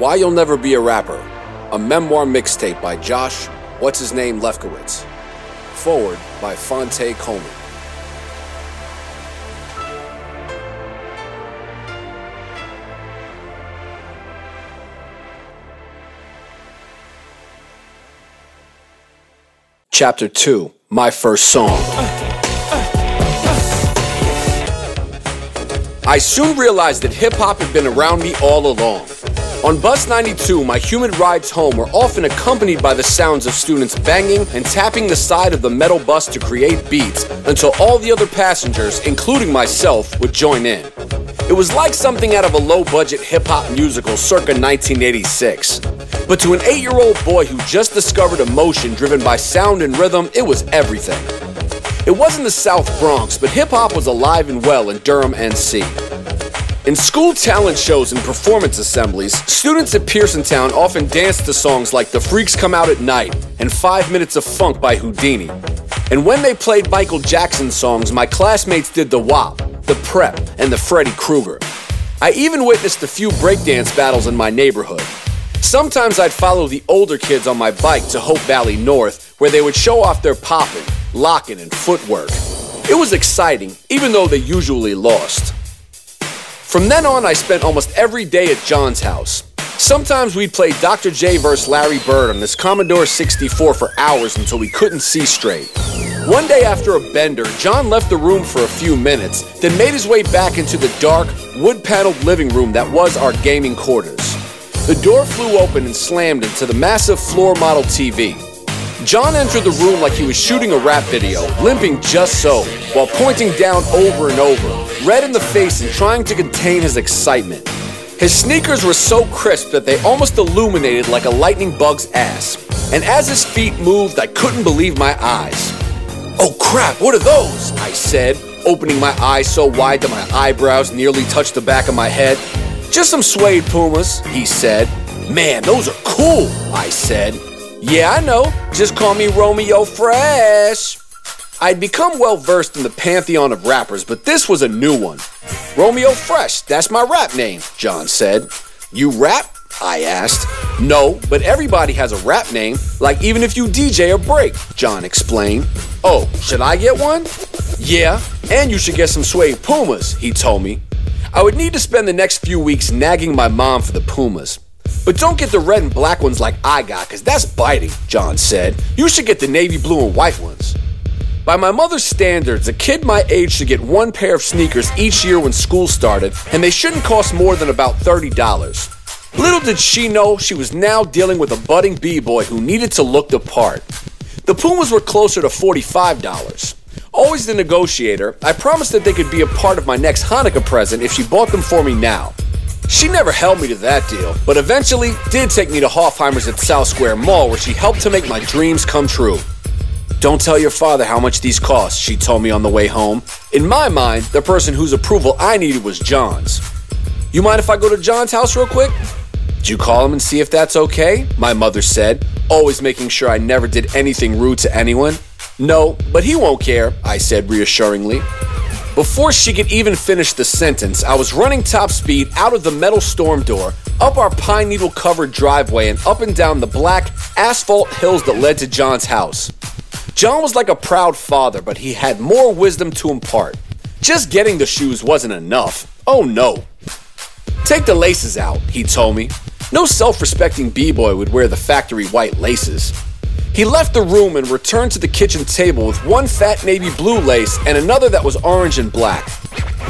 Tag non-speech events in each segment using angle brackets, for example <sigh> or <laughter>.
Why You'll Never Be a Rapper, a memoir mixtape by Josh, what's his name, Lefkowitz. Foreword by Phonte Coleman. Chapter 2 My First Song. I soon realized that hip hop had been around me all along. On Bus 92, my humid rides home were often accompanied by the sounds of students banging and tapping the side of the metal bus to create beats until all the other passengers, including myself, would join in. It was like something out of a low budget hip hop musical circa 1986. But to an eight year old boy who just discovered emotion driven by sound and rhythm, it was everything. It wasn't the South Bronx, but hip hop was alive and well in Durham, NC. In school talent shows and performance assemblies, students at Pearsontown often danced to songs like The Freaks Come Out at Night and Five Minutes of Funk by Whodini. And when they played Michael Jackson songs, my classmates did the Wop, the Prep, and the Freddy Krueger. I even witnessed a few breakdance battles in my neighborhood. Sometimes I'd follow the older kids on my bike to Hope Valley North, where they would show off their popping, locking, and footwork. It was exciting, even though they usually lost. From then on, I spent almost every day at John's house. Sometimes we'd play Dr. J vs. Larry Bird on this Commodore 64 for hours until we couldn't see straight. One day after a bender, John left the room for a few minutes, then made his way back into the dark, wood paneled living room that was our gaming quarters. The door flew open and slammed into the massive floor model TV. John entered the room like he was shooting a rap video, limping just so, while pointing down over and over, red in the face and trying to contain his excitement. His sneakers were so crisp that they almost illuminated like a lightning bug's ass. And as his feet moved, I couldn't believe my eyes. Oh crap, what are those? I said, opening my eyes so wide that my eyebrows nearly touched the back of my head. Just some suede pumas, he said. Man, those are cool, I said. Yeah, I know. Just call me Romeo Fresh. I'd become well versed in the pantheon of rappers, but this was a new one. Romeo Fresh, that's my rap name, John said. You rap? I asked. No, but everybody has a rap name, like even if you DJ a break, John explained. Oh, should I get one? Yeah, and you should get some suede Pumas, he told me. I would need to spend the next few weeks nagging my mom for the Pumas. But don't get the red and black ones like I got, because that's biting, John said. You should get the navy blue and white ones. By my mother's standards, a kid my age should get one pair of sneakers each year when school started, and they shouldn't cost more than about $30. Little did she know she was now dealing with a budding b-boy who needed to look the part. The Pumas were closer to $45. Always the negotiator, I promised that they could be a part of my next Hanukkah present if she bought them for me now. She never held me to that deal, but eventually did take me to Hoffheimer's at South Square Mall where she helped to make my dreams come true. Don't tell your father how much these cost, she told me on the way home. In my mind, the person whose approval I needed was John's. You mind if I go to John's house real quick? Did you call him and see if that's okay? My mother said, always making sure I never did anything rude to anyone. No, but he won't care, I said reassuringly. Before she could even finish the sentence, I was running top speed out of the metal storm door, up our pine needle covered driveway, and up and down the black asphalt hills that led to John's house. John was like a proud father, but he had more wisdom to impart. Just getting the shoes wasn't enough. Oh no. Take the laces out, he told me. No self respecting b boy would wear the factory white laces. He left the room and returned to the kitchen table with one fat navy blue lace and another that was orange and black.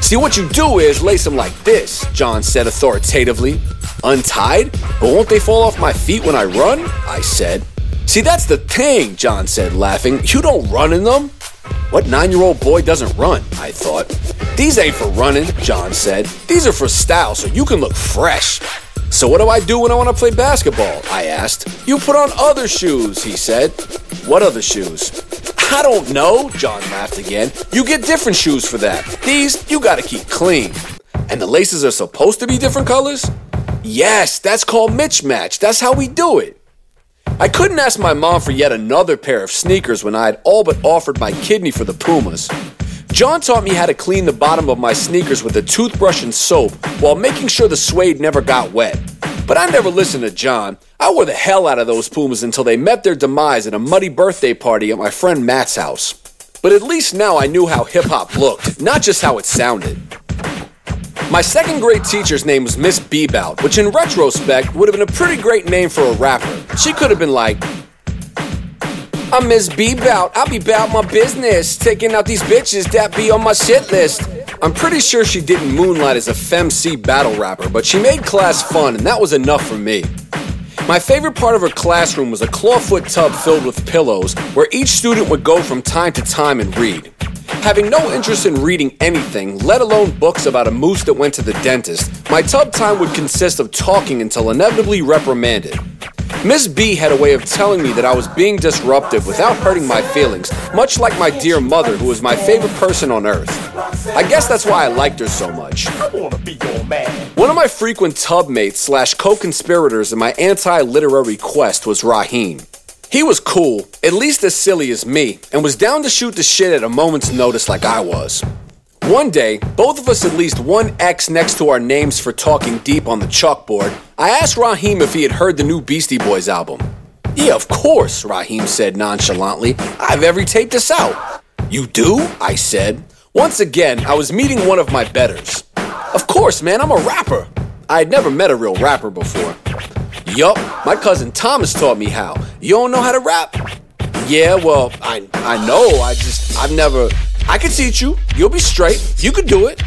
See, what you do is lace them like this, John said authoritatively. Untied? But won't they fall off my feet when I run? I said. See, that's the thing, John said, laughing. You don't run in them. What nine year old boy doesn't run? I thought. These ain't for running, John said. These are for style so you can look fresh. So, what do I do when I want to play basketball? I asked. You put on other shoes, he said. What other shoes? I don't know, John laughed again. You get different shoes for that. These, you gotta keep clean. And the laces are supposed to be different colors? Yes, that's called Mitch Match. That's how we do it. I couldn't ask my mom for yet another pair of sneakers when I had all but offered my kidney for the Pumas. John taught me how to clean the bottom of my sneakers with a toothbrush and soap while making sure the suede never got wet. But I never listened to John. I wore the hell out of those Pumas until they met their demise at a muddy birthday party at my friend Matt's house. But at least now I knew how hip hop looked, not just how it sounded. My second grade teacher's name was Miss Bebout, which in retrospect would have been a pretty great name for a rapper. She could have been like, I'm Miss Bebout, I'll be bout my business, taking out these bitches that be on my shit list. I'm pretty sure she didn't moonlight as a femc battle rapper, but she made class fun, and that was enough for me. My favorite part of her classroom was a clawfoot tub filled with pillows, where each student would go from time to time and read. Having no interest in reading anything, let alone books about a moose that went to the dentist, my tub time would consist of talking until inevitably reprimanded. Miss B had a way of telling me that I was being disruptive without hurting my feelings, much like my dear mother, who was my favorite person on earth. I guess that's why I liked her so much. One of my frequent tub mates slash co-conspirators in my anti-literary quest was Raheem. He was cool, at least as silly as me, and was down to shoot the shit at a moment's notice like I was. One day, both of us at least one X next to our names for talking deep on the chalkboard. I asked Raheem if he had heard the new Beastie Boys album. Yeah, of course, Raheem said nonchalantly. I've every tape this out. You do? I said. Once again, I was meeting one of my betters. Of course, man, I'm a rapper. I had never met a real rapper before. Yup, my cousin Thomas taught me how. You don't know how to rap? Yeah, well, I I know. I just I've never I can teach you. You'll be straight. You could do it.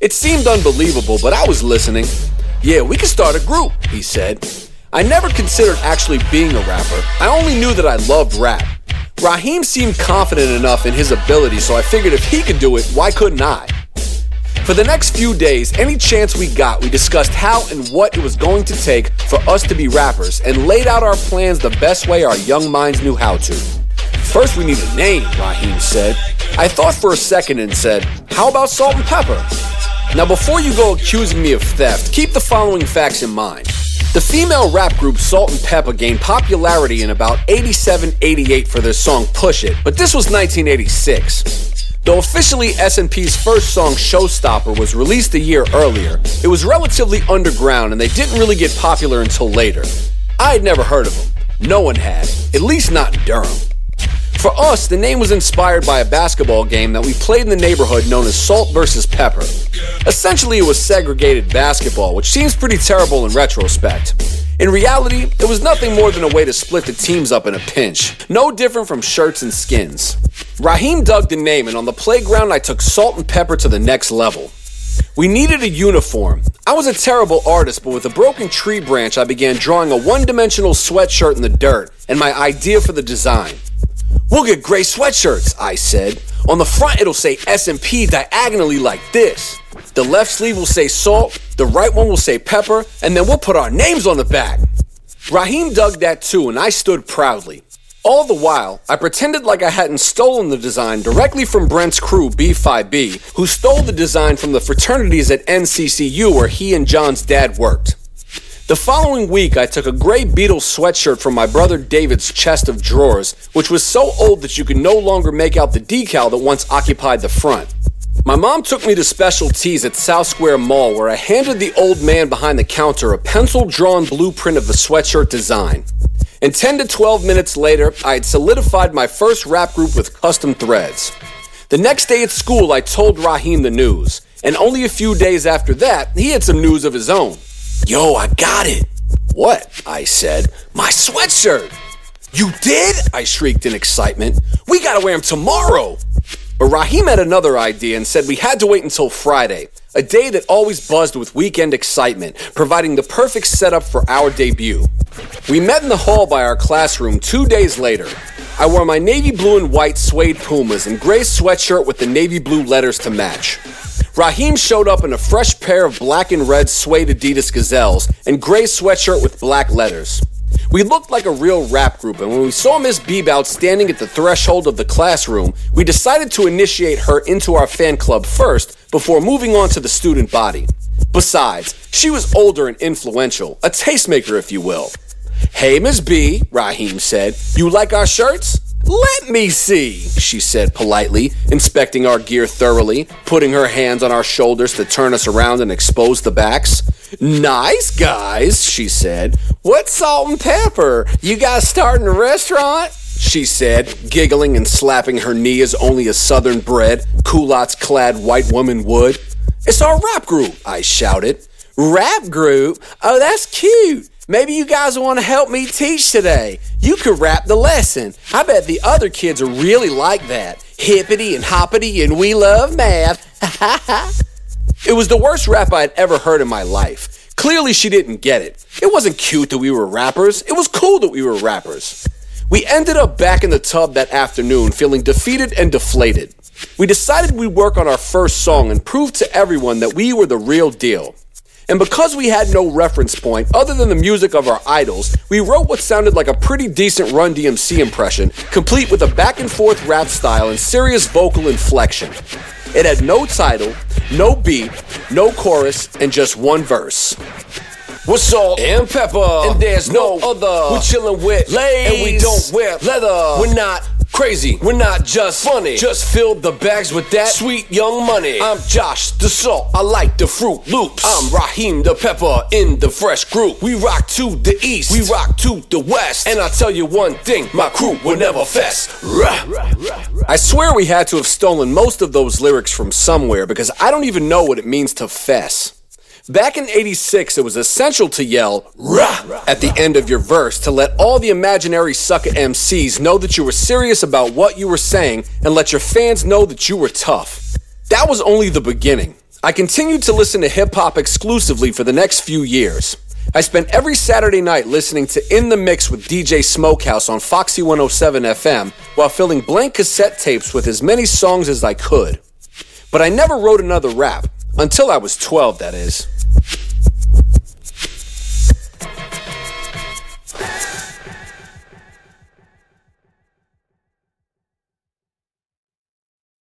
It seemed unbelievable, but I was listening. Yeah, we could start a group, he said. I never considered actually being a rapper. I only knew that I loved rap. Raheem seemed confident enough in his ability, so I figured if he could do it, why couldn't I? For the next few days, any chance we got, we discussed how and what it was going to take for us to be rappers and laid out our plans the best way our young minds knew how to. First, we need a name, Raheem said. I thought for a second and said, How about salt and pepper? Now, before you go accusing me of theft, keep the following facts in mind. The female rap group Salt-N-Pepa gained popularity in about 87 88 for their song Push It, but this was 1986. Though officially S&P's first song Showstopper was released a year earlier, it was relatively underground and they didn't really get popular until later. I had never heard of them. No one had, at least not in Durham. For us, the name was inspired by a basketball game that we played in the neighborhood known as Salt versus Pepper. Essentially, it was segregated basketball, which seems pretty terrible in retrospect. In reality, it was nothing more than a way to split the teams up in a pinch, no different from shirts and skins. Raheem dug the name, and on the playground, I took Salt and Pepper to the next level. We needed a uniform. I was a terrible artist, but with a broken tree branch, I began drawing a one dimensional sweatshirt in the dirt and my idea for the design. We'll get gray sweatshirts, I said. On the front, it'll say S&P diagonally like this. The left sleeve will say salt, the right one will say pepper, and then we'll put our names on the back. Raheem dug that too, and I stood proudly. All the while, I pretended like I hadn't stolen the design directly from Brent's crew, B5B, who stole the design from the fraternities at NCCU where he and John's dad worked. The following week, I took a gray Beatles sweatshirt from my brother David's chest of drawers, which was so old that you could no longer make out the decal that once occupied the front. My mom took me to Special Tees at South Square Mall, where I handed the old man behind the counter a pencil drawn blueprint of the sweatshirt design. And 10 to 12 minutes later, I had solidified my first rap group with custom threads. The next day at school, I told Raheem the news, and only a few days after that, he had some news of his own. Yo, I got it. What? I said. My sweatshirt. You did? I shrieked in excitement. We gotta wear them tomorrow. But Raheem had another idea and said we had to wait until Friday, a day that always buzzed with weekend excitement, providing the perfect setup for our debut. We met in the hall by our classroom two days later. I wore my navy blue and white suede Pumas and gray sweatshirt with the navy blue letters to match. Raheem showed up in a fresh pair of black and red suede Adidas Gazelles and gray sweatshirt with black letters. We looked like a real rap group, and when we saw Miss Bebout standing at the threshold of the classroom, we decided to initiate her into our fan club first before moving on to the student body. Besides, she was older and influential, a tastemaker, if you will. Hey, Miss B, Raheem said, you like our shirts? Let me see, she said politely, inspecting our gear thoroughly, putting her hands on our shoulders to turn us around and expose the backs. Nice guys, she said. What salt and pepper? You guys starting a restaurant? She said, giggling and slapping her knee as only a southern bred, culottes clad white woman would. It's our rap group, I shouted. Rap group? Oh, that's cute. Maybe you guys want to help me teach today. You could rap the lesson. I bet the other kids are really like that. Hippity and hoppity and we love math. <laughs> it was the worst rap I'd ever heard in my life. Clearly, she didn't get it. It wasn't cute that we were rappers, it was cool that we were rappers. We ended up back in the tub that afternoon feeling defeated and deflated. We decided we'd work on our first song and prove to everyone that we were the real deal. And because we had no reference point other than the music of our idols, we wrote what sounded like a pretty decent Run DMC impression, complete with a back and forth rap style and serious vocal inflection. It had no title, no beat, no chorus, and just one verse. With salt and pepper, and there's no, no other. We're chilling with Lays, and we don't wear leather. We're not crazy. We're not just funny. Just fill the bags with that sweet young money. I'm Josh the salt. I like the Froot Loops. I'm Raheem the pepper in the fresh group. We rock to the east. We rock to the west. And I tell you one thing, my crew will never fess. I swear we had to have stolen most of those lyrics from somewhere because I don't even know what it means to fess. Back in 86, it was essential to yell, Rah! at the end of your verse to let all the imaginary sucker MCs know that you were serious about what you were saying and let your fans know that you were tough. That was only the beginning. I continued to listen to hip hop exclusively for the next few years. I spent every Saturday night listening to In the Mix with DJ Smokehouse on Foxy 107 FM while filling blank cassette tapes with as many songs as I could. But I never wrote another rap. Until I was 12, that is.